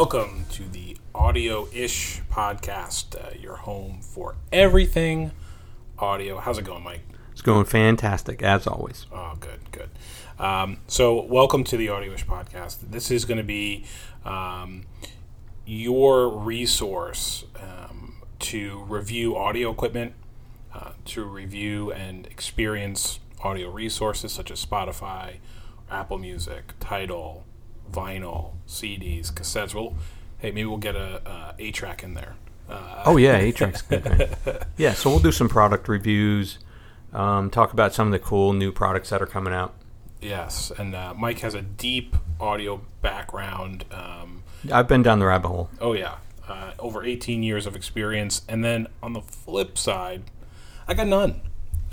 Welcome to the Audio Ish podcast, uh, your home for everything audio. How's it going, Mike? It's going fantastic, as always. Oh, good, good. Um, so, welcome to the Audio Ish podcast. This is going to be um, your resource um, to review audio equipment, uh, to review and experience audio resources such as Spotify, Apple Music, Tidal, vinyl, CDs, cassettes. Well, hey, maybe we'll get a, a track in there. Uh, Oh yeah, A track's good. Man. Yeah, so we'll do some product reviews, um, talk about some of the cool new products that are coming out. yes, and uh, Mike has a deep audio background. Um, I've been down the rabbit hole. oh yeah, uh, over 18 years of experience. And then on the flip side, I got none.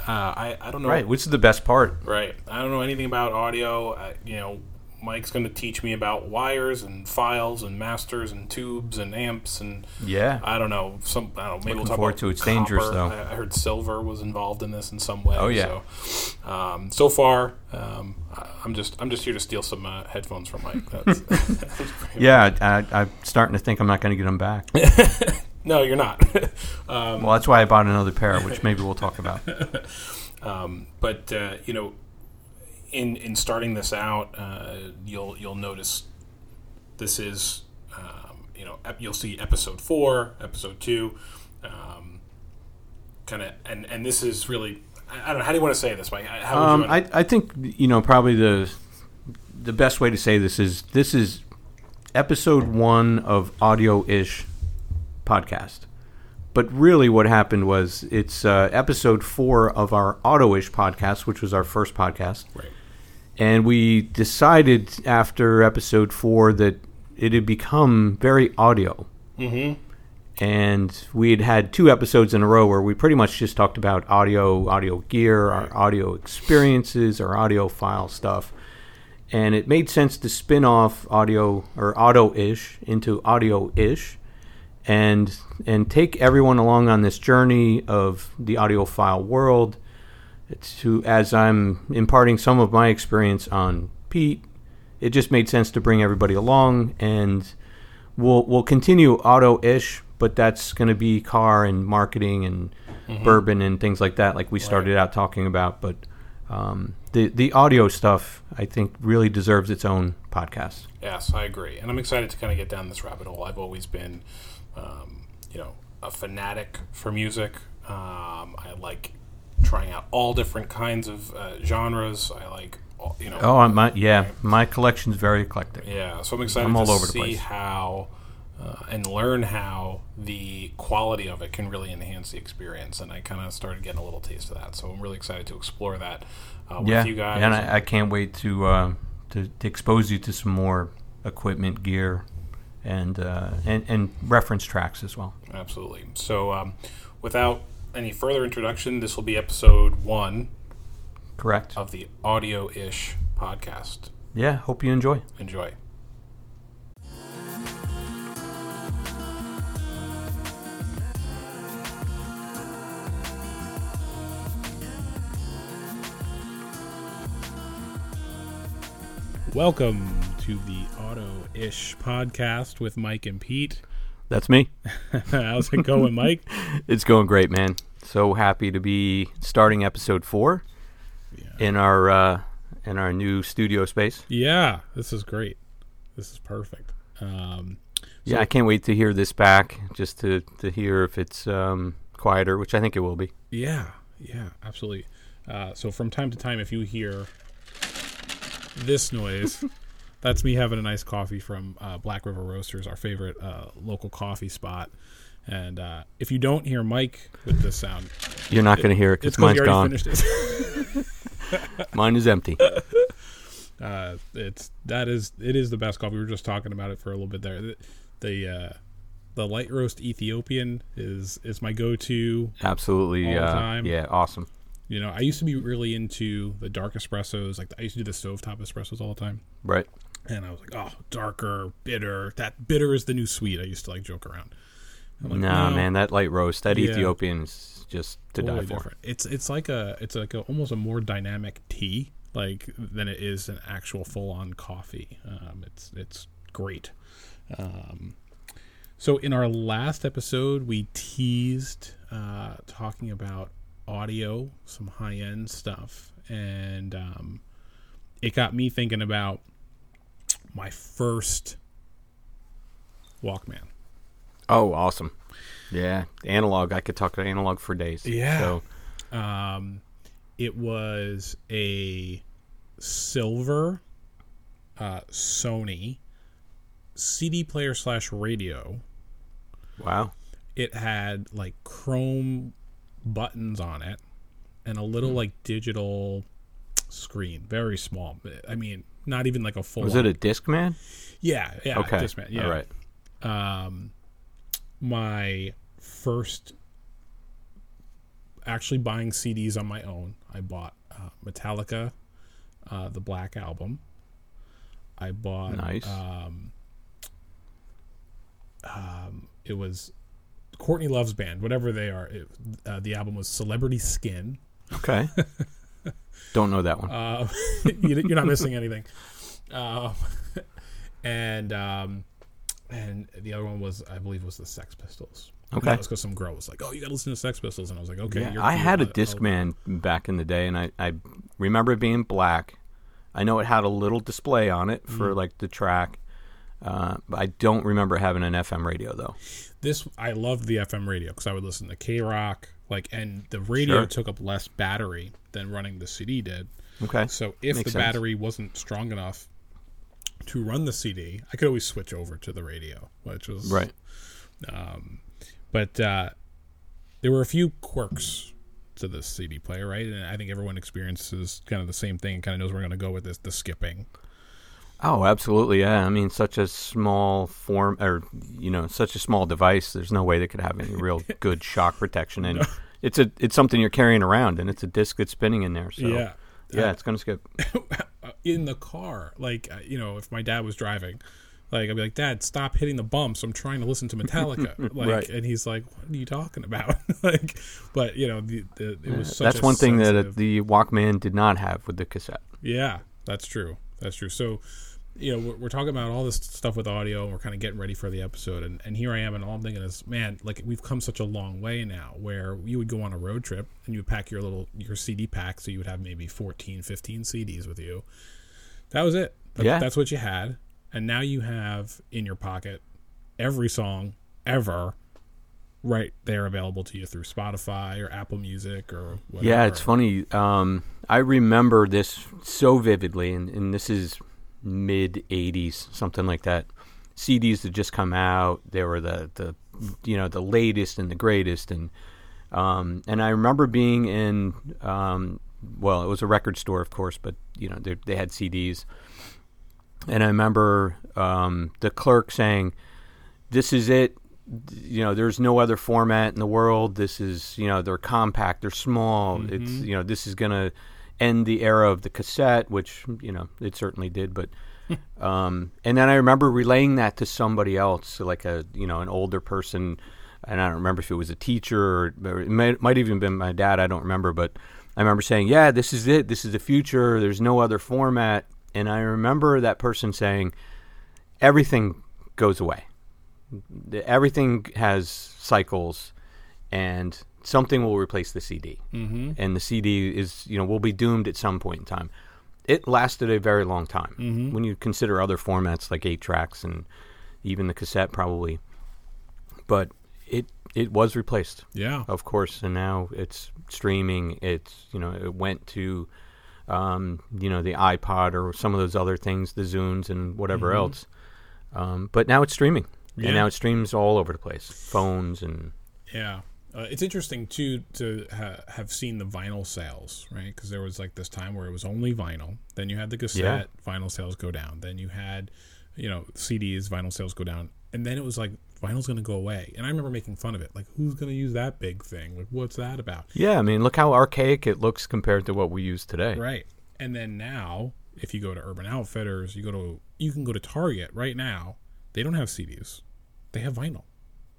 Uh, I I don't know. Right, which is the best part. Right. I don't know anything about audio. I, you know, Mike's going to teach me about wires and files and masters and tubes and amps and Yeah. I don't know. Some I don't know. Maybe we'll talk forward about to it. It's dangerous, though. I, I heard silver was involved in this in some way. Oh, yeah. So, um, so far, um, I- I'm just I'm just here to steal some uh, headphones from Mike. That's, that's Yeah, I, I'm starting to think I'm not going to get them back. No, you're not. um, Well, that's why I bought another pair, which maybe we'll talk about. Um, but uh, you know, in in starting this out, uh, you'll you'll notice this is um, you know ep- you'll see episode four, episode two, um, kind of, and and this is really I, don't know how do you want to say this, Mike? How Um, I, I think you know probably the the best way to say this is this is episode one of audio ish podcast. But really, what happened was it's uh, episode four of our auto ish podcast, which was our first podcast, right? And we decided after episode four that it had become very audio. Mm-hmm. and we had had two episodes in a row where we pretty much just talked about audio, audio gear, our audio experiences, our audiophile stuff, and it made sense to spin off audio or auto-ish into audio-ish, and and take everyone along on this journey of the audiophile world. To as I'm imparting some of my experience on Pete, it just made sense to bring everybody along and we'll we'll continue auto-ish, but that's going to be car and marketing and bourbon and things like that, like we started out talking about. But um, the the audio stuff, I think, really deserves its own podcast. Yes, I agree, and I'm excited to kind of get down this rabbit hole. I've always been, um, you know, a fanatic for music. Um, I like trying out all different kinds of uh, genres. I like, all, you know, Oh, my yeah, my collection's very eclectic. yeah. So I'm excited I'm to all over the see place. how uh, and learn how the quality of it can really enhance the experience. And I kind of started getting a little taste of that. So I'm really excited to explore that uh, with Yeah, you guys. and I, I can't wait to, uh, to to expose you to some more equipment, gear, and uh, and and reference tracks as well. Absolutely. So, um, without any further introduction, this will be episode one Correct. of the Audio Ish podcast. Yeah. Hope you enjoy. Enjoy. Welcome to the Auto Ish podcast with Mike and Pete. That's me. How's it going, Mike? It's going great, man. So happy to be starting episode four in our uh, in our new studio space. Yeah, this is great. This is perfect. Um, Yeah, I can't wait to hear this back, just to to hear if it's um, quieter, which I think it will be. Yeah, yeah, absolutely. Uh, so from time to time, if you hear this noise, that's me having a nice coffee from uh, Black River Roasters, our favorite uh, local coffee spot. And uh, if you don't hear Mike with this sound, You're not going to hear it because mine's gone. Mine is empty. uh, it's that is it is the best coffee. We were just talking about it for a little bit there. The the, uh, the light roast Ethiopian is is my go to Absolutely. All the uh, time. Yeah, awesome. You know, I used to be really into the dark espressos. Like I used to do the stovetop espressos all the time, Right. and I was like, "Oh, darker, bitter. That bitter is the new sweet." I used to like joke around. Like, nah, "No, man, that light roast, that Yeah. Ethiopian is just to totally die for. different. It's it's like a it's like a, almost a more dynamic tea like than it is an actual full on coffee. Um, it's it's great. Um, so in our last episode, we teased uh, talking about audio, some high end stuff, and um, it got me thinking about my first Walkman. Oh, awesome. Yeah, analog. I could talk to analog for days. Yeah. So, Um, it was a silver uh, Sony CD player slash radio. wow. It had like chrome buttons on it and a little like digital screen, very small. I mean, not even like a full. Was it a Discman? Yeah, yeah. Okay. Discman, yeah. All right. um, my first actually buying CDs on my own. I bought uh, Metallica, uh, the Black Album. I bought. Nice. Um, um, it was Courtney Love's band, whatever they are. It, uh, the album was Celebrity Skin. Okay. Don't know that one. Uh, you, you're not missing anything. Um, and um, and the other one was, I believe, was the Sex Pistols. Okay. That was because some girl was like, "Oh, you got to listen to Sex Pistols," and I was like, "Okay." Yeah, I had a Discman back in the day, and I, I remember it being black. I know it had a little display on it for like the track, uh, but I don't remember having an FM radio though. This I loved the FM radio because I would listen to K Rock, like, and the radio Sure. took up less battery than running the CD did. Okay. So if Makes the sense. battery wasn't strong enough to run the CD, I could always switch over to the radio, which was Right. But uh, there were a few quirks to this CD player, right? And I think everyone experiences kind of the same thing and kind of knows where we're going to go with this the skipping. Oh, absolutely. Yeah. I mean, such a small form, or you know, such a small device. There's no way they could have any real good shock protection, and it's a it's something you're carrying around, and it's a disc that's spinning in there. So Yeah. yeah, it's gonna skip. In the car, like, uh, you know, if my dad was driving, like, I'd be like, Dad, stop hitting the bumps. I'm trying to listen to Metallica. Like, Right. and he's like, What are you talking about? like, but, you know, the, the, it was such That's one thing that uh, the Walkman did not have with the cassette. Yeah, that's true. That's true. So, you know, we're, we're talking about all this stuff with audio, and we're kind of getting ready for the episode. And, and here I am, and all I'm thinking is, man, like we've come such a long way now. Where you would go on a road trip and you would pack your little your CD pack, so you would have maybe 14, 15 CDs with you. That was it. That- Yeah. that's what you had. And now you have in your pocket every song ever right there available to you through Spotify or Apple Music or whatever. Yeah, it's funny. Um, I remember this so vividly, and, and this is mid '80s, something like that. CDs had just come out; they were the the you know the latest and the greatest, and um, and I remember being in um, well, it was a record store, of course, but you know they they had CDs, and I remember um, the clerk saying, "This is it." you know there's no other format in the world. This is you know they're compact they're small. It's you know this is going to end the era of the cassette which you know it certainly did but um and then i remember relaying that to somebody else like a you know an older person. And i don't remember if it was a teacher or, or it might, might even been my dad i don't remember but i remember saying yeah this is it this is the future there's no other format and i remember that person saying everything goes away everything has cycles and something will replace the CD. Mm-hmm. And the CD is, you know, will be doomed at some point in time. It lasted a very long time. Mm-hmm. When you consider other formats like eight tracks and even the cassette, probably. But it was replaced, Yeah. of course, and now it's streaming. It's you know it went to, um, you know, the iPod or some of those other things, the Zunes and whatever else. Um, but now it's streaming, Yeah. and now it streams all over the place, phones and Yeah, uh, it's interesting too to ha- have seen the vinyl sales, right? Because there was like this time where it was only vinyl. Then you had the cassette, yeah. vinyl sales go down. Then you had, you know, CDs, vinyl sales go down, and then it was like vinyl's going to go away. And I remember making fun of it, like who's going to use that big thing? Like what's that about? yeah. I mean, look how archaic it looks compared to what we use today. Right. And then now, if you go to Urban Outfitters, you go to you can go to Target right now. They don't have CDs, they have vinyl.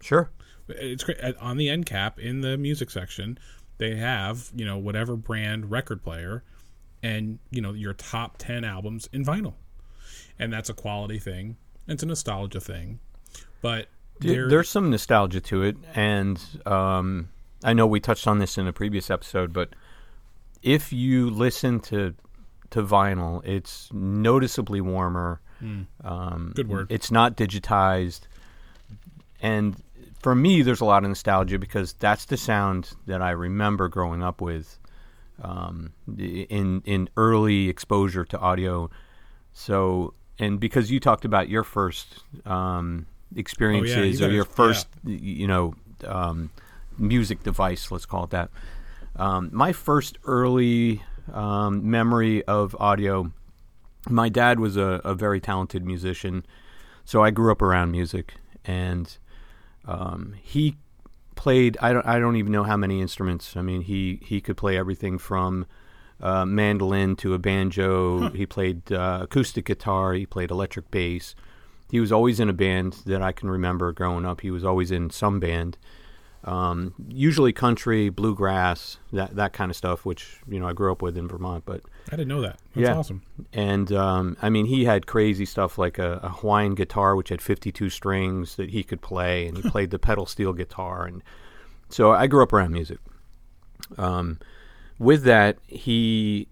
Sure. it's great on the end cap in the music section they have you know whatever brand record player and you know your top 10 albums in vinyl and that's a quality thing It's a nostalgia thing, but There- there, There's some nostalgia to it, and um, I know we touched on this in a previous episode, but if you listen to to vinyl, it's noticeably warmer. Um, Good word. It's not digitized, and for me, there's a lot of nostalgia because that's the sound that I remember growing up with um, in in early exposure to audio. So, and because you talked about your first um, experiences or your first, y- you know, um, music device, let's call it that. Um, my first early um, memory of audio, my dad was a, a very talented musician, so I grew up around music, and um, he played. I don't. I don't even know how many instruments. I mean, he he could play everything from uh, mandolin to a banjo. He played uh, acoustic guitar. He played electric bass. He was always in a band that I can remember growing up. He was always in some band, um, usually country, bluegrass, that that kind of stuff, which you know I grew up with in Vermont. But I didn't know that. That's Yeah. awesome. and um, I mean, he had crazy stuff like a, a Hawaiian guitar, which had 52 strings that he could play, and he played the pedal steel guitar. And so I grew up around music. Um, with that, he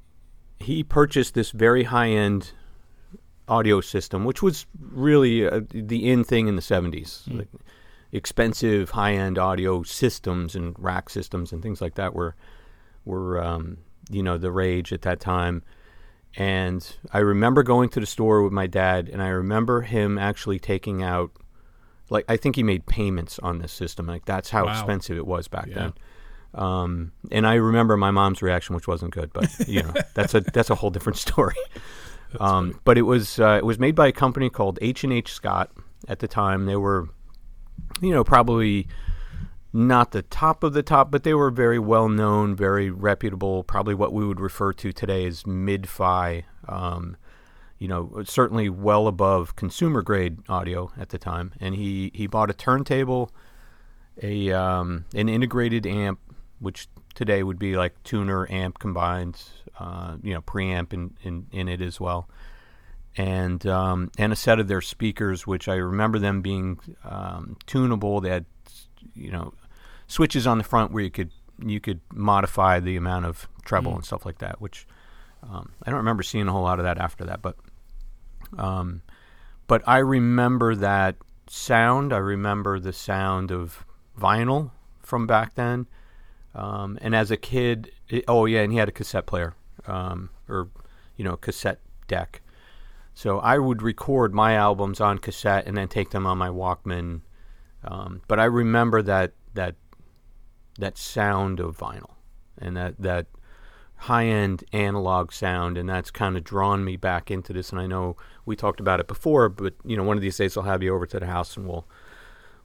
he purchased this very high end audio system, which was really uh, the in thing in the 70s. Like, expensive high end audio systems and rack systems and things like that were were um, you know the rage at that time. And I remember going to the store with my dad, and I remember him actually taking out, like, I think he made payments on this system. Like, that's how Wow. expensive it was back Yeah. then. Um, and I remember my mom's reaction, which wasn't good, but you know, that's a that's a whole different story. Um, but it was uh, it was made by a company called H and H Scott at the time. They were, you know, probably not the top of the top, but they were very well known, very reputable. Probably what we would refer to today as mid-fi. Um, you know, certainly well above consumer grade audio at the time. And he he bought a turntable, a um, an integrated amp, which today would be like tuner amp combined. Uh, you know, preamp in, in in it as well and um, and a set of their speakers, which I remember them being um, tunable. They had you know switches on the front where you could you could modify the amount of treble and stuff like that. Which um, I don't remember seeing a whole lot of that after that, but um, but I remember that sound. I remember the sound of vinyl from back then. Um, and as a kid, it, oh yeah, and he had a cassette player, um, or you know, cassette deck. So I would record my albums on cassette and then take them on my Walkman. Um, but I remember that that that sound of vinyl and that that high end analog sound, and that's kind of drawn me back into this. And I know we talked about it before, but you know, one of these days I'll have you over to the house and we'll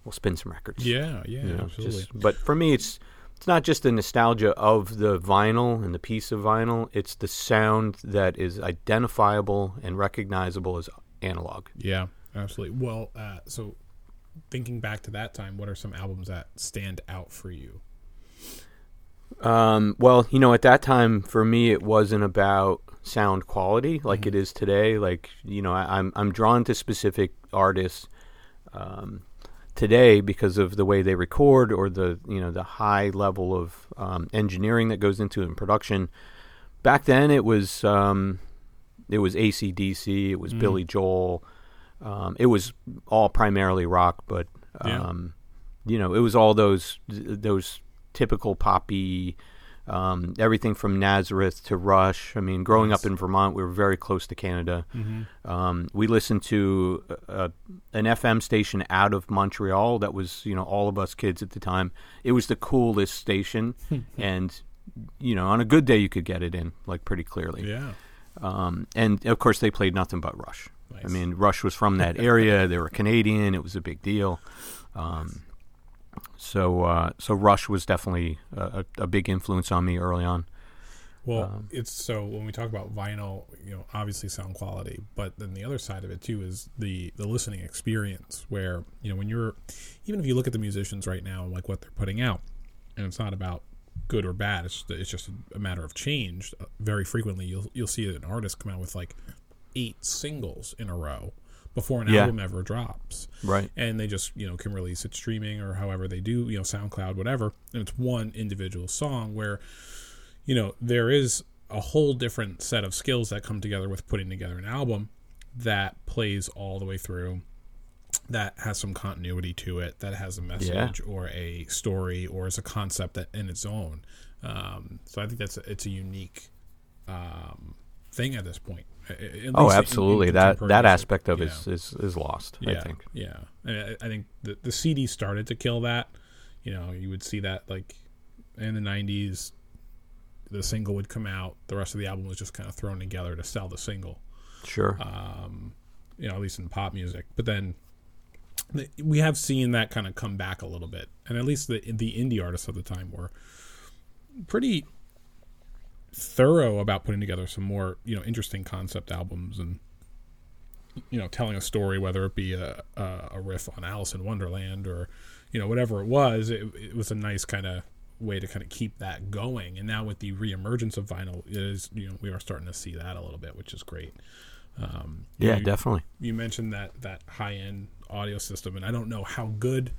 we'll spin some records. Yeah, yeah, you know, absolutely. just- but for me, it's it's not just the nostalgia of the vinyl and the piece of vinyl. It's the sound that is identifiable and recognizable as analog. Yeah, absolutely. Well, uh, so thinking back to that time, what are some albums that stand out for you? Um, well, you know, at that time for me, it wasn't about sound quality like it is today. Like you know, I, I'm I'm drawn to specific artists um, today because of the way they record or the you know the high level of um, engineering that goes into it in production. Back then, it was um, it was ACDC, it was Billy Joel, um, it was all primarily rock, but Yeah. um, you know, it was all those those typical poppy, um, everything from Nazareth to Rush. I mean, growing up in Vermont, we were very close to Canada. Um, we listened to uh, an FM station out of Montreal that was, you know, all of us kids at the time. It was the coolest station, and you know, on a good day, you could get it in like pretty clearly. Yeah, Um, and of course, they played nothing but Rush. I mean, Rush was from that area. they were Canadian. It was a big deal. Um, so, uh, so Rush was definitely a, a, big influence on me early on. Well, Um, it's so when we talk about vinyl, you know, obviously sound quality, but then the other side of it too is the the listening experience. Where you know when you're, even if you look at the musicians right now and like what they're putting out, and it's not about good or bad. It's it's just a matter of change. Uh, Very frequently, you'll you'll see an artist come out with like eight singles in a row, before an Yeah. album ever drops. Right. and they just you know can release it streaming or however they do you know soundcloud whatever. And it's one individual song where you know there is a whole different set of skills that come together with putting together an album that plays all the way through that has some continuity to it that has a message or a story or is a concept that in its own. Um, so i think that's a, it's a unique um, thing at this point A- a- least Oh, absolutely. That that aspect of Yeah. is, is is lost. Yeah, I think. Yeah, I, I think the the CD started to kill that. You know, you would see that like in the '90s, the single would come out. The rest of the album was just kind of thrown together to sell the single. Sure. Um, you know, at least in pop music. But then the, we have seen that kind of come back a little bit, and at least the the indie artists of the time were pretty thorough about putting together some more you know interesting concept albums and you know telling a story whether it be a a, a riff on Alice in Wonderland or you know whatever it was it, it was a nice kind of way to kind of keep that going and now with the reemergence of vinyl it is you know we are starting to see that a little bit which is great um, yeah, you- definitely. you mentioned that that high end audio system, and I don't know how good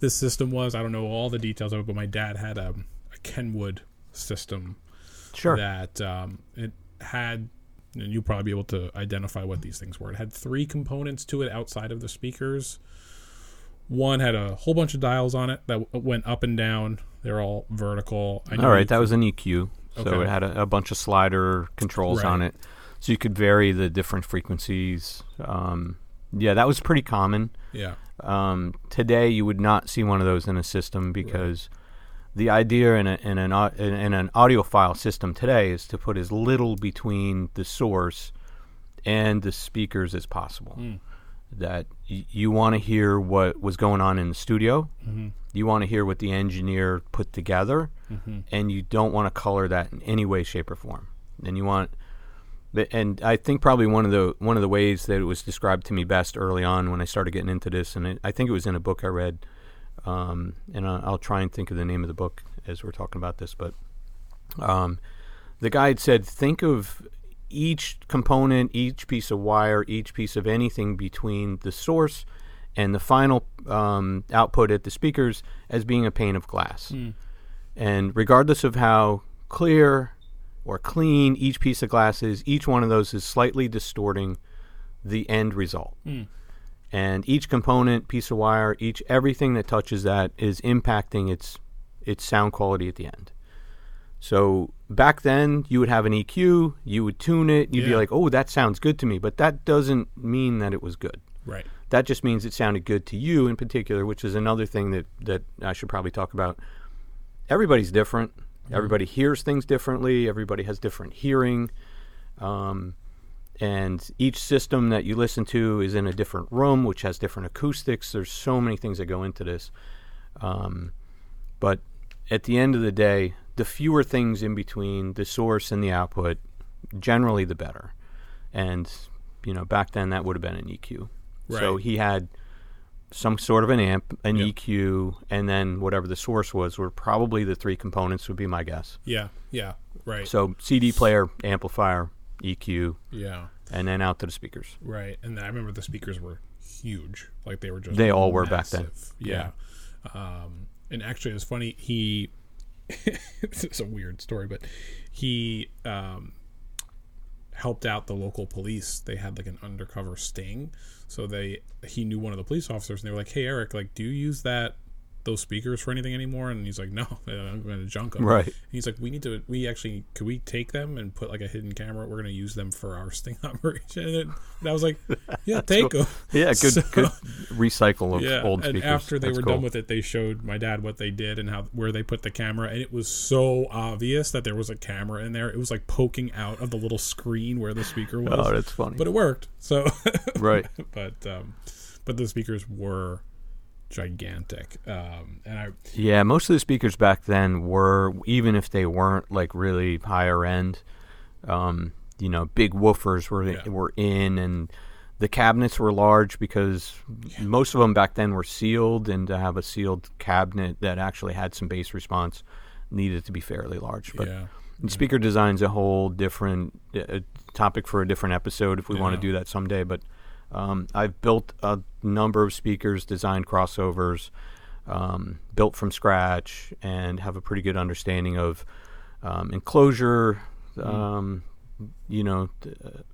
this system was. I don't know all the details of it, but my dad had a, a Kenwood system Sure. that um, it had. And you'll probably be able to identify what these things were. It had three components to it outside of the speakers. One had a whole bunch of dials on it that w- went up and down. They're all vertical. I All right, that was an EQ. So Okay. it had a, a bunch of slider controls on it, so you could vary the different frequencies. Um, yeah, that was pretty common. yeah, Um, today, you would not see one of those in a system because the idea in, a, in an in, an audiophile system today is to put as little between the source and the speakers as possible. Hmm. That y- you want to hear what was going on in the studio. Mm-hmm. You want to hear what the engineer put together, mm-hmm. and you don't want to color that in any way, shape, or form. And you want, and I think probably one of the one of the ways that it was described to me best early on when I started getting into this, and it, I think it was in a book I read, um, and I'll, try and think of the name of the book as we're talking about this, but um, the had said, think of each component, each piece of wire, each piece of anything between the source and the final um, output at the speakers as being a pane of glass. And regardless of how clear or clean each piece of glass is, each one of those is slightly distorting the end result. And each component, piece of wire, each everything that touches that is impacting its its sound quality at the end. So back then, you would have an EQ, you would tune it, you'd be like, "Oh, that sounds good to me," but that doesn't mean that it was good. right. That just means it sounded good to you in particular, which is another thing that that I should probably talk about. Everybody's different. Everybody hears things differently. Everybody has different hearing. Um, and each system that you listen to is in a different room, which has different acoustics. There's so many things that go into this. Um, but at the end of the day, the fewer things in between the source and the output, generally the better. And you know, back then that would have been an EQ. So he had some sort of an amp, an Yep. EQ, and then whatever the source was were probably the three components would be my guess. Yeah, yeah, right. So CD player, amplifier, EQ, yeah. and then out to the speakers. Right, and I remember the speakers were huge. Like they were just They all were back then. massive. Yeah. Um, and actually, it was funny. He this is a weird story, but he um, helped out the local police. They had like an undercover sting, so they he knew one of the police officers, and they were like, "Hey, Eric, like, do you use that?" Those speakers for anything anymore? And he's like, no, I'm going to junk them. Right. And he's like, we need to. We actually could we take them and put like a hidden camera? We're going to use them for our sting operation. And, and I was like, yeah, take them. Yeah, good, So- good recycle of Yeah, old and speakers. after they That's were cool. done with it, they showed my dad what they did and how where they put the camera, and it was so obvious that there was a camera in there. It was like poking out of the little screen where the speaker was. Oh, that's funny. but it worked. So, right. but um, but the speakers were gigantic, um, and I Yeah, most of the speakers back then were, even if they weren't like really higher end, um, you know, big woofers were Yeah. were in, and the cabinets were large because most of them back then were sealed, and to have a sealed cabinet that actually had some bass response needed to be fairly large. But yeah. speaker design's a whole different uh, topic for a different episode if we want to do that someday. But Um, I've built a number of speakers, designed crossovers, um, built from scratch, and have a pretty good understanding of um, enclosure, um, you know,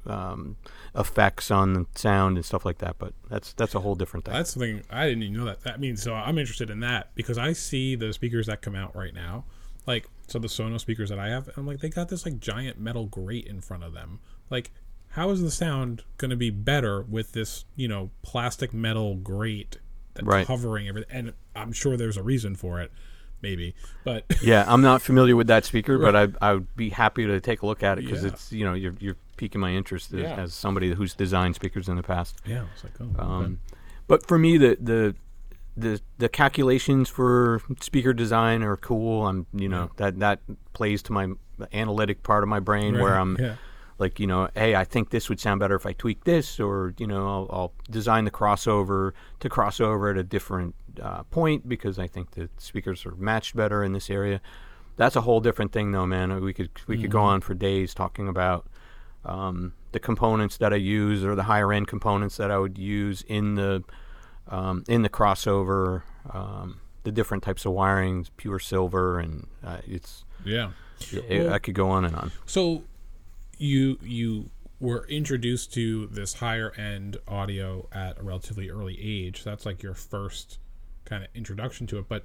uh, um, effects on sound and stuff like that. But that's that's a whole different thing. That's something I didn't even know that. That means so I'm interested in that because I see the speakers that come out right now, like so the Sonos speakers that I have. I'm like they got this like giant metal grate in front of them. Like, how is the sound going to be better with this you know plastic metal grate that's Right. covering everything? And I'm sure there's a reason for it, maybe. But yeah, I'm not familiar with that speaker, but I I would be happy to take a look at it because Yeah. it's you know you're you're piquing my interest as, Yeah. as somebody who's designed speakers in the past. yeah, it's like oh, okay. Um, but for me, the the the the calculations for speaker design are cool. I'm you know that that plays to my analytic part of my brain where I'm yeah. Like you know, hey, I think this would sound better if I tweak this, or you know, I'll, I'll design the crossover to cross over at a different uh, point because I think the speakers are matched better in this area. That's a whole different thing, though, man. We could we could go Mm-hmm. on for days talking about um, the components that I use or the higher end components that I would use in the um, in the crossover, um, the different types of wirings, pure silver, and uh, it's yeah. it, I could go on and on. So you you were introduced to this higher end audio at a relatively early age. That's like your first kind of introduction to it. But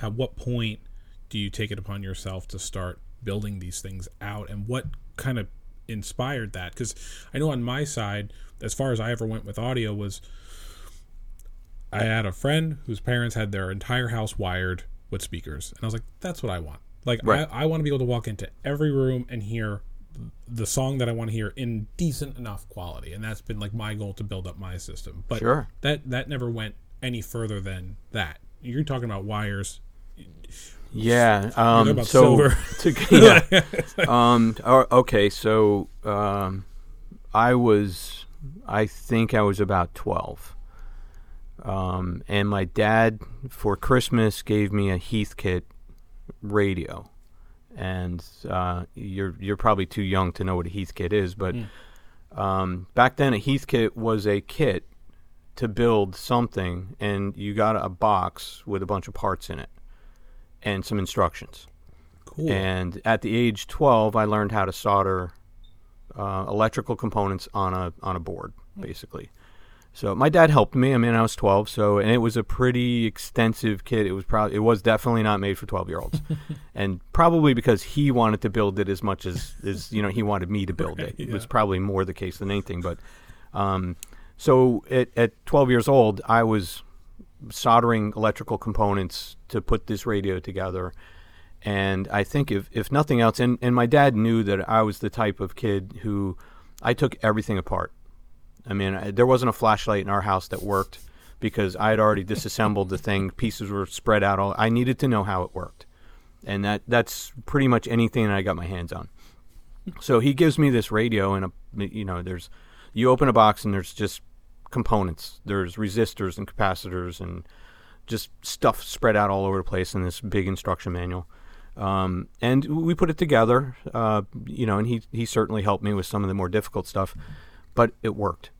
at what point do you take it upon yourself to start building these things out and what kind of inspired that because i know on my side as far as i ever went with audio was i had a friend whose parents had their entire house wired with speakers and i was like that's what i want like Right. I, I want to be able to walk into every room and hear the song that i want to hear in decent enough quality and that's been like my goal to build up my system but Sure. that that never went any further than that you're talking about wires Yeah. Um, about so silver. to, yeah. um, okay. So um, I was, I think I was about twelve, um, and my dad for Christmas gave me a Heathkit radio, and uh, you're you're probably too young to know what a Heathkit is, but um, back then a Heathkit was a kit to build something, and you got a box with a bunch of parts in it and some instructions. cool And at the age 12, I learned how to solder uh, electrical components on a on a board, basically. So my dad helped me. I mean, I was 12, so and it was a pretty extensive kit. It was probably it was definitely not made for 12 year olds, and probably because he wanted to build it as much as as you know he wanted me to build it. It was probably more the case than anything. But um, so at, at 12 years old, I was soldering electrical components to put this radio together. And I think if, if nothing else, and, and my dad knew that I was the type of kid who I took everything apart. I mean, I, there wasn't a flashlight in our house that worked because I had already disassembled the thing. Pieces were spread out. All I needed to know how it worked, and that that's pretty much anything that I got my hands on. So he gives me this radio, and a you know, there's you open a box and there's just components. There's resistors and capacitors and just stuff spread out all over the place in this big instruction manual. Um, and we put it together, uh, you know, and he, he certainly helped me with some of the more difficult stuff, but it worked.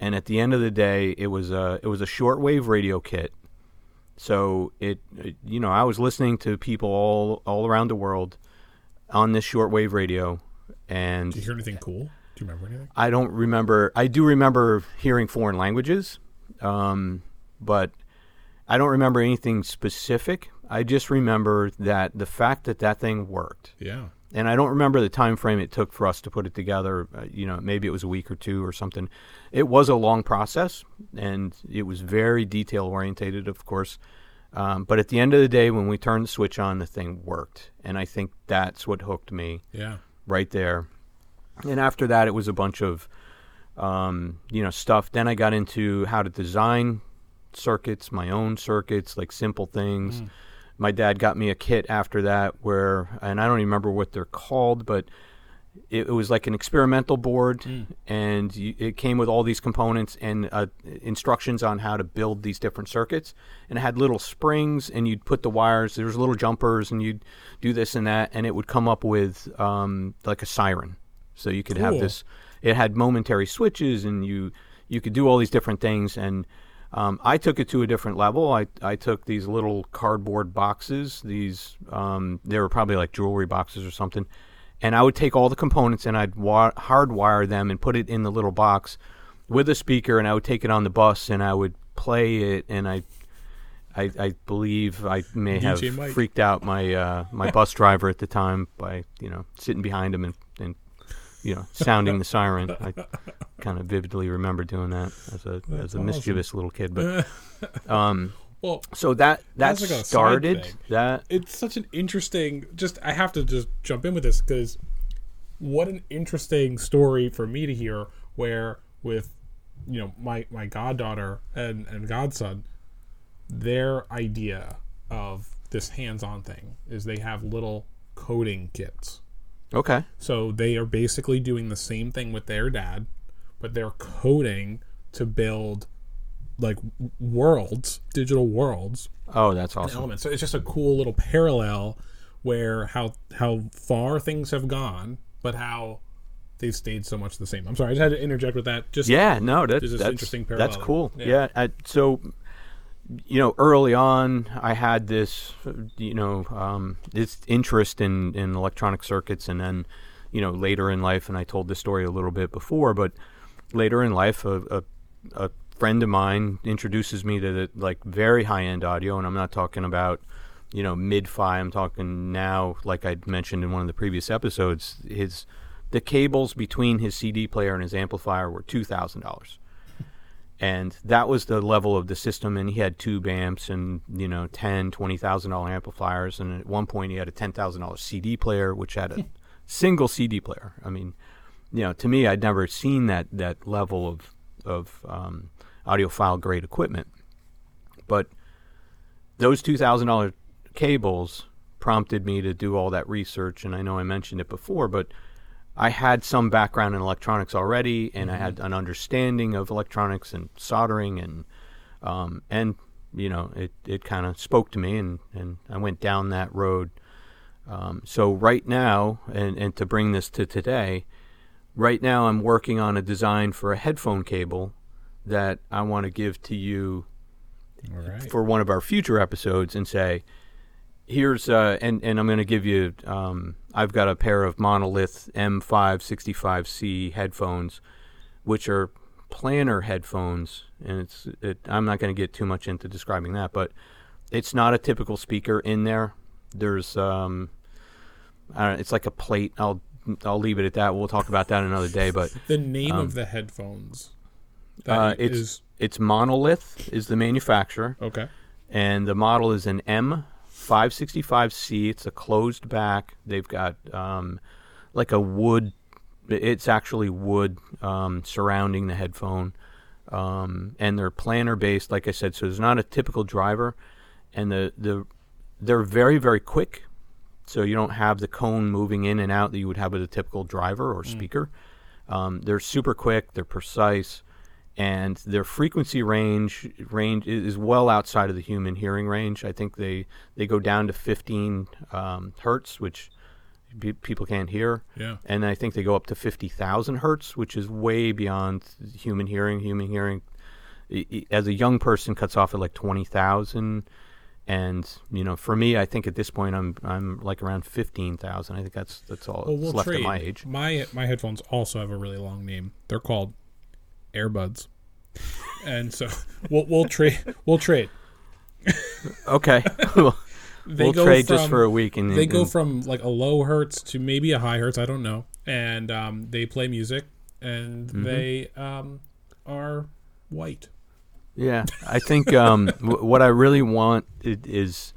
And at the end of the day, it was a, it was a shortwave radio kit. So it, it- you know, I was listening to people all, all around the world on this shortwave radio. And Did you hear anything cool? Do you remember anything? I don't remember. I do remember hearing foreign languages, um, but I don't remember anything specific. I just remember that the fact that that thing worked, Yeah. And I don't remember the time frame it took for us to put it together. Uh, you know, maybe it was a week or two or something. It was a long process, and it was very detail orientated, of course. Um, but at the end of the day, when we turned the switch on, the thing worked, and I think that's what hooked me Yeah. right there. And after that, it was a bunch of, um, you know, stuff. Then I got into how to design circuits, my own circuits, like simple things. My dad got me a kit after that where, and I don't even remember what they're called, but it, it was like an experimental board, and you, it came with all these components and uh, instructions on how to build these different circuits. And it had little springs, and you'd put the wires. There was little jumpers, and you'd do this and that, and it would come up with um, like a siren. So you could have this it had momentary switches, and you you could do all these different things. And um, I took it to a different level. I I took these little cardboard boxes. These um, they were probably like jewelry boxes or something. And I would take all the components and I'd wa- hardwire them and put it in the little box with a speaker, and I would take it on the bus and I would play it, and I I, I believe I may have Mike. freaked out my uh, my bus driver at the time by you know sitting behind him and you know sounding the siren. I kind of vividly remember doing that as a as a awesome. mischievous little kid. But um, Well, so that that That's like started that it's such an interesting. Just I have to just jump in with this because what an interesting story for me to hear. Where with you know my my goddaughter and and godson, their idea of this hands-on thing is they have little coding kits. Okay So they are basically doing the same thing with their dad, but they're coding to build like worlds, digital worlds, oh that's awesome elements. So it's just a cool little parallel where how how far things have gone, but how they've stayed so much the same. I'm sorry, I just had to interject with that. Just Yeah, no, that's There's that's, interesting that's cool. Yeah. Yeah, I, so you know, early on, I had this, you know, um, this interest in in electronic circuits, and then, you know, later in life, and I told this story a little bit before, but later in life, a, a, a friend of mine introduces me to the like very high end audio, and I'm not talking about. You know, mid-fi. I'm talking now, like I mentioned in one of the previous episodes. His the cables between his CD player and his amplifier were two thousand dollars, and that was the level of the system. And he had tube amps and you know ten, twenty thousand dollar amplifiers, and at one point he had a ten thousand dollar CD player, which had a single CD player. I mean, you know, to me, I'd never seen that that level of of um, audiophile grade equipment, but those two thousand dollar cables prompted me to do all that research. And I know I mentioned it before, but I had some background in electronics already, and I had an understanding of electronics and soldering, and um, and you know, it, it kind of spoke to me, and, and I went down that road. Um, so right now, and, and to bring this to today, right now I'm working on a design for a headphone cable that I want to give to you right. for one of our future episodes and say, here's uh, and and I'm going to give you. Um, I've got a pair of monolith M565C headphones, which are planar headphones, and it's. It, I'm not going to get too much into describing that, but it's not a typical speaker in there. There's um, I don't, it's like a plate. I'll I'll leave it at that. We'll talk about that another day, but. the name of the headphones. That Uh, it's is- it's monolith is the manufacturer. okay. and the model is an M565C. It's a closed back. They've got um, like a wood. It's actually wood um, surrounding the headphone, um, and they're planar based. Like I said, so there's not a typical driver, and the the they're very very quick. So you don't have the cone moving in and out that you would have with a typical driver or speaker. Um, they're super quick. They're precise and their frequency range range is well outside of the human hearing range. I think they they go down to 15 um, hertz, which pe- people can't hear, Yeah. and I think they go up to 50,000 hertz, which is way beyond human hearing. Human hearing, i- i- as a young person, cuts off at like 20,000. And you know, for me, I think at this point I'm I'm like around fifteen thousand. I think that's that's all Well, we'll left trade. at my age. My my headphones also have a really long name. They're called Airbuds, and so we'll we'll trade. We'll trade. Okay, we'll They we'll go trade just for a week, and They go from like a low hertz to maybe a high hertz. I don't know. And um, they play music, and Mm-hmm. they um, are white. Yeah, I think um, w- what I really want is,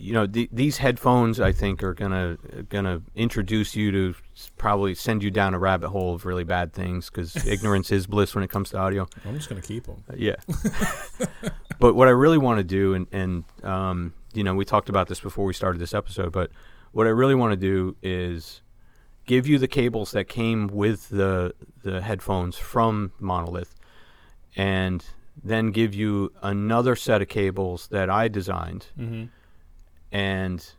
you know, the, these headphones. I think are gonna gonna introduce you to probably send you down a rabbit hole of really bad things because ignorance is bliss when it comes to audio. I'm just gonna keep them. Uh, Yeah. but what I really want to do, and and um, you know, we talked about this before we started this episode, but what I really want to do is give you the cables that came with the the headphones from Monolith, and then give you another set of cables that I designed, Mm-hmm. And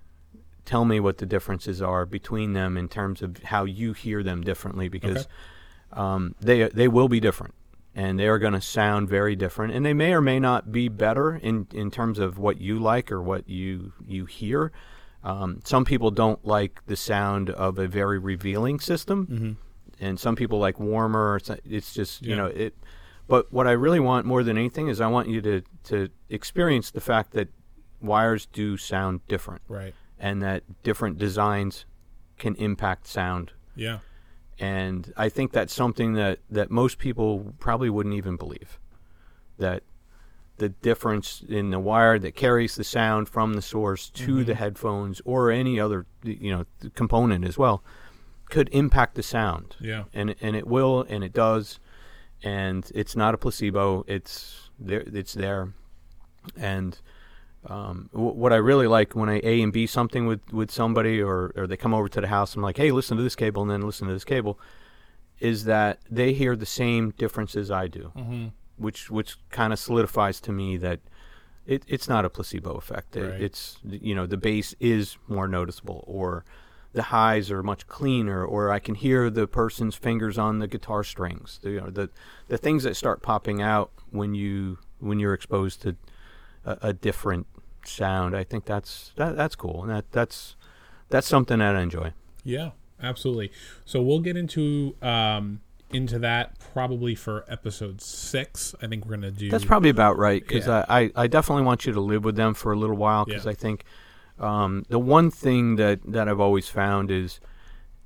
tell me what the differences are between them in terms of how you hear them differently because Okay. um, they they will be different and they are going to sound very different and they may or may not be better in in terms of what you like or what you you hear. Um, some people don't like the sound of a very revealing system, and some people like warmer. It's, it's just you Yeah. know it. But what I really want more than anything is I want you to to experience the fact that wires do sound different Right. and that different designs can impact sound. Yeah. And I think that's something that, that most people probably wouldn't even believe. That the difference in the wire that carries the sound from the source to mm-hmm. the headphones or any other you know component as well could impact the sound. Yeah. And and it will and it does and it's not a placebo. It's there it's there. And um, w- what I really like when I A and B something with, with somebody or, or they come over to the house, I'm like, hey, listen to this cable and then listen to this cable, is that they hear the same differences I do, Mm-hmm. which which kind of solidifies to me that it, it's not a placebo effect. It- Right. It's you know the bass is more noticeable, or the highs are much cleaner, or I can hear the person's fingers on the guitar strings. The, you know, the the things that start popping out when you when you're exposed to a, a different sound. I think that's that, that's cool, and that that's that's something that I enjoy. Yeah, absolutely. So we'll get into um into that probably for episode six. I think we're gonna do. That's probably about right because Yeah. I, I, I definitely want you to live with them for a little while because Yeah. I think um, the one thing that, that I've always found is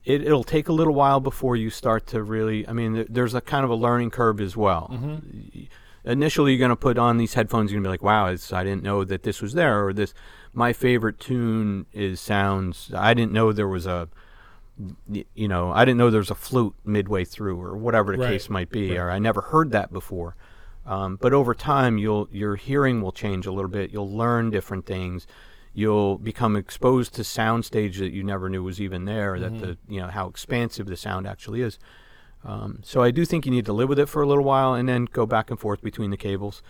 it, it'll take a little while before you start to really. I mean, there's a kind of a learning curve as well. Mm-hmm. Initially, you're going to put on these headphones. You're going to be like, "Wow, it's, I didn't know that this was there." Or this, my favorite tune is sounds. I didn't know there was a, you know, I didn't know there was a flute midway through, or whatever the Right, case might be, right. or I never heard that before. Um, but over time, you'll your hearing will change a little bit. You'll learn different things. You'll become exposed to sound stage that you never knew was even there. That the Mm-hmm. you know how expansive the sound actually is. Um, so I do think you need to live with it for a little while, and then go back and forth between the cables.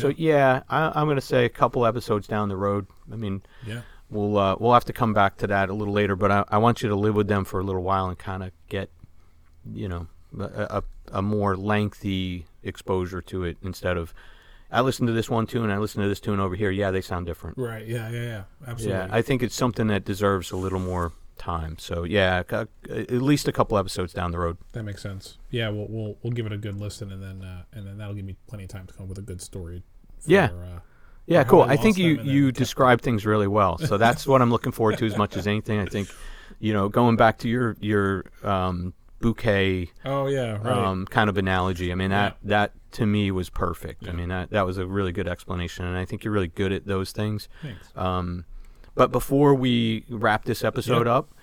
So yeah, I, I'm going to say a couple episodes down the road. I mean, Yeah. we'll uh, we'll have to come back to that a little later. But I, I want you to live with them for a little while and kind of get, you know, a, a, a more lengthy exposure to it instead of I listen to this one tune, I listen to this tune over here. Yeah, they sound different. Right. Yeah. Yeah. Yeah. Absolutely. Yeah, I think it's something that deserves a little more time. So yeah, c- at least a couple episodes down the road. that makes sense. Yeah. We'll we'll we'll give it a good listen, and then uh, and then that'll give me plenty of time to come up with a good story. For, Yeah. Uh, Yeah, cool. I think you them and then you describe things really well. So that's what I'm looking forward to as much as anything. I think, you know, going back to your your um, bouquet oh yeah. Right. um, kind of analogy. I mean that Yeah. that to me was perfect. Yeah. I mean that that was a really good explanation, and I think you're really good at those things. Thanks. Um, but before we wrap this episode Yeah. up,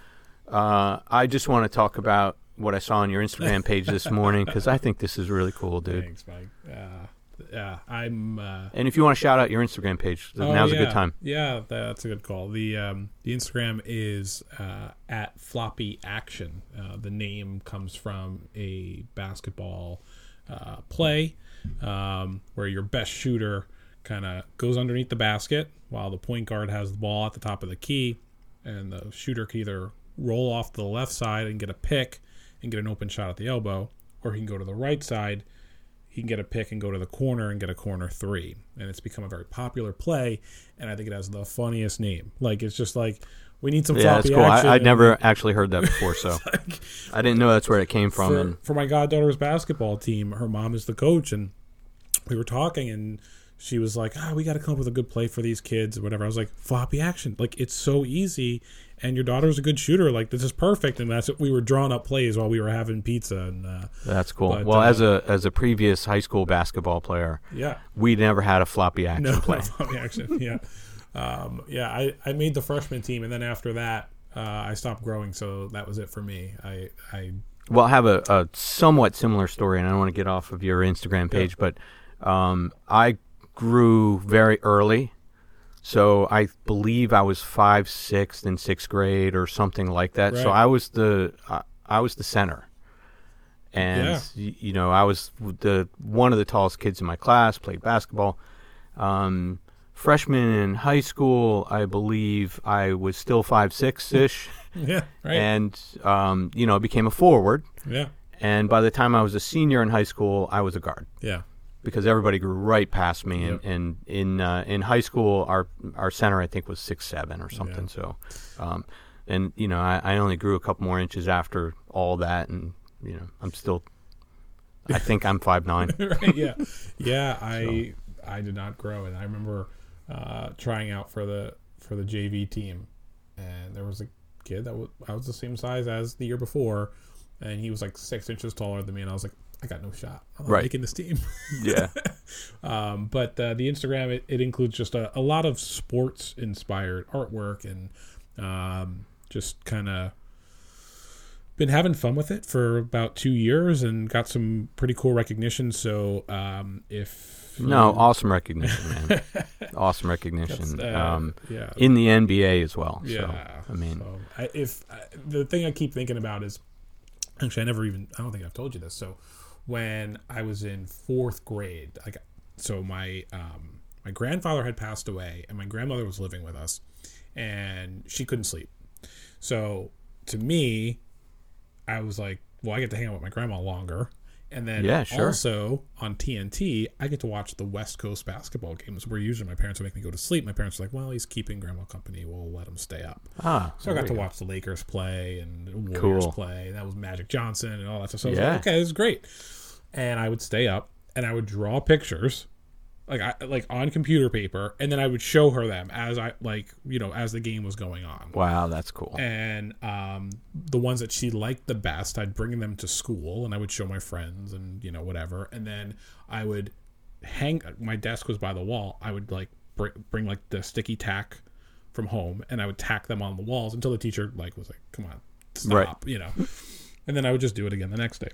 uh, I just want to talk about what I saw on your Instagram page this morning because I think this is really cool, dude. Thanks, Mike. Uh, yeah. I'm. Uh, And if you want to shout out your Instagram page, Oh, now's a good time. Yeah, that's a good call. The um, the Instagram is uh, at Floppy Action. Uh, the name comes from a basketball uh, play um, where your best shooter kind of goes underneath the basket while the point guard has the ball at the top of the key, and the shooter can either roll off to the left side and get a pick and get an open shot at the elbow, or he can go to the right side he can get a pick and go to the corner and get a corner three. And it's become a very popular play, and I think it has the funniest name. Like it's just like we need some Yeah, floppy that's cool. action. I, I'd never actually heard that before, so I didn't know that's where it came from. for, and for my goddaughter's basketball team, her mom is the coach, and we were talking, and she was like, "Ah, we got to come up with a good play for these kids, or whatever." I was like, "Floppy action! Like it's so easy." And your daughter's a good shooter. Like this is perfect, and that's what we were drawing up plays while we were having pizza. And uh, that's cool. But, well, uh, as a as a previous high school basketball player, yeah, we never had a floppy action no, play. no floppy action. Yeah, um, yeah. I, I made the freshman team, and then after that, uh, I stopped growing. So that was it for me. I I Well, I have a, a somewhat similar story, and I don't want to get off of your Instagram page, but um, I grew very early. So I believe I was five, sixth, in sixth grade or something like that. So I was the I, I was the center, and Yeah. y- you know I was the one of the tallest kids in my class. Played basketball. Um, freshman in high school, I believe I was still five six ish, Yeah, right. and um, you know, became a forward. yeah, And by the time I was a senior in high school, I was a guard yeah, because everybody grew right past me. Yep. And, and in uh, in high school, our our center I think was six seven or something. So, um, and you know, I, I only grew a couple more inches after all that, and you know, I'm still. I think I'm five nine. right. Yeah, yeah. I I did not grow, and I remember uh, trying out for the for the JV team, and there was a kid that was I was the same size as the year before, and he was like six inches taller than me, and I was like, I got no shot. I'm not Right. making this team. yeah. Um, but uh, the Instagram it, it includes just a, a lot of sports inspired artwork and um, just kind of been having fun with it for about two years and got some pretty cool recognition. So um, if No, awesome recognition, man. awesome recognition. uh, um, yeah, in the NBA as well. yeah. So, I mean, So, I, if I, the thing I keep thinking about is actually I never even I don't think I've told you this. So when I was in fourth grade, like so my um, my grandfather had passed away and my grandmother was living with us, and she couldn't sleep. So to me, I was like, well, I get to hang out with my grandma longer. And then Yeah, sure. also on TNT, I get to watch the West Coast basketball games where usually my parents would make me go to sleep. My parents are like, well, he's keeping grandma company. We'll let him stay up. ah, So I got to go. watch the Lakers play and the Warriors Cool. play. And that was Magic Johnson and all that stuff. So I was Yeah. like, okay, this is great. And I would stay up and I would draw pictures, like I like on computer paper, and then I would show her them as I like you know as the game was going on. Wow, that's cool. And um, the ones that she liked the best, I'd bring them to school and I would show my friends and you know whatever. And then I would hang. My desk was by the wall. I would like bring, bring like the sticky tack from home and I would tack them on the walls until the teacher like was like, "Come on, stop," Right. you know. And then I would just do it again the next day.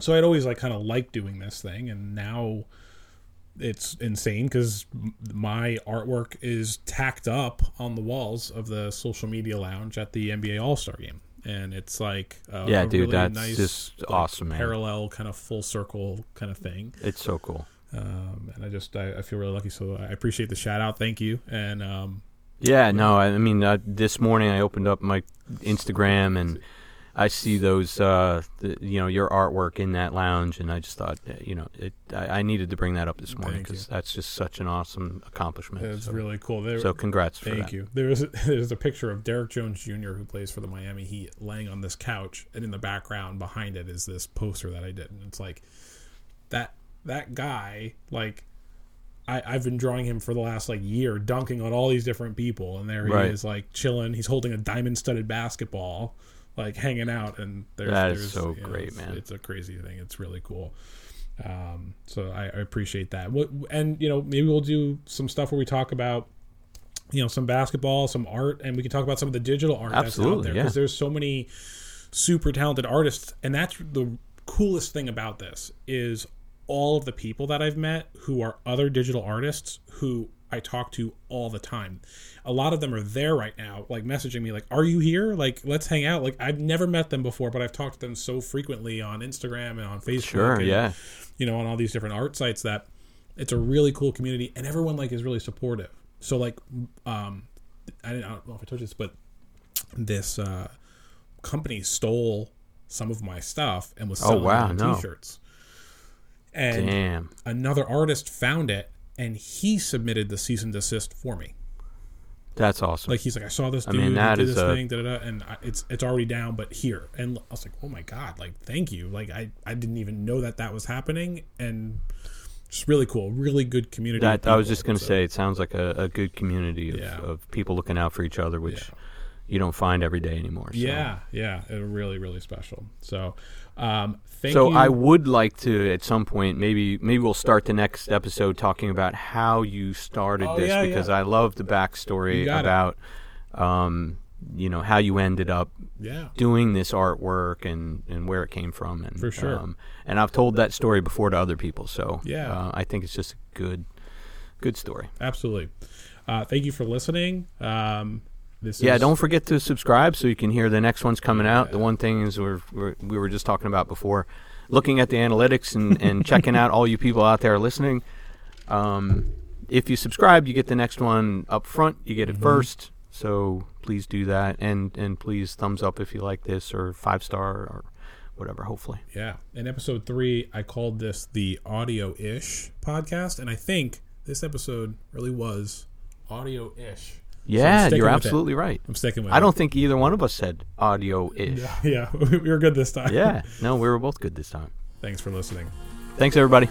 So I'd always like kind of like doing this thing, and now it's insane because my artwork is tacked up on the walls of the social media lounge at the NBA All Star game, and it's like Yeah, dude, really that's nice, just like, awesome, man. Parallel kind of full circle kind of thing, It's so cool. um, and I just I, I feel really lucky. So I appreciate the shout out. Thank you, and um, Yeah, no, I I mean, uh, this morning I opened up my Instagram and I see those, uh, the, you know, your artwork in that lounge, and I just thought, you know, it, I, I needed to bring that up this morning because that's just such an awesome accomplishment. it's so, really cool. There, so congrats for Thank you. There is a, there's a picture of Derrick Jones Jr. who plays for the Miami Heat laying on this couch, and in the background behind it is this poster that I did, and it's like that that guy like. I, I've been drawing him for the last like year, dunking on all these different people, and there he Right. is, like chilling. He's holding a diamond-studded basketball, like hanging out, and there's That is there's, so you know, great, it's, man. It's a crazy thing. It's really cool. Um, so I, I appreciate that. What and you know maybe we'll do some stuff where we talk about you know some basketball, some art, and we can talk about some of the digital art that's out Absolutely, there yeah. because there's so many super talented artists, and that's the coolest thing about this is all of the people that I've met who are other digital artists who I talk to all the time. A lot of them are there right now, like messaging me, like, "Are you here? Like, let's hang out." Like, I've never met them before, but I've talked to them so frequently on Instagram and on Facebook, Sure, and, yeah. you know, on all these different art sites that it's a really cool community and everyone like is really supportive. So like um I, didn't, I don't know if I told you this, but this uh company stole some of my stuff and was Oh, selling wow, it on no. t-shirts. And Damn. another artist found it and he submitted the cease and desist for me. That's awesome. Like he's like, I saw this I dude mean, that did this a- thing, da, da, da, and I, it's it's already down, but here. And I was like, oh my god, like thank you. Like I I didn't even know that that was happening, and just really cool, really good community. that I was just going to so- say, it sounds like a, a good community of, Yeah. of people looking out for each other, which Yeah. you don't find every day anymore. So. Yeah, yeah, really really special. So, um, thank so you. I would like to, at some point, maybe maybe we'll start the next episode talking about how you started Oh, this yeah, because yeah. I love the backstory about, um, you know, how you ended up yeah, doing this artwork and, and where it came from. And, For sure. Um, and I've told that story before to other people, so Yeah. uh, I think it's just a good, good story. absolutely. Uh, thank you for listening. Um, this Yeah, is, don't forget to subscribe so you can hear the next one's coming out. The one thing is we're, we're we were just talking about before, looking at the analytics and, and checking out all you people out there listening. Um, if you subscribe, you get the next one up front. You get it Mhm. first. So please do that, and and please thumbs up if you like this, or five star, or whatever. Hopefully, Yeah. In episode three, I called this the audio ish podcast. And I think this episode really was audio ish. Yeah, sticking you're absolutely right. I'm sticking with I it. don't think either one of us said audio ish. Yeah. we were good this time. yeah, no, we were both good this time. Thanks for listening. Thanks, everybody.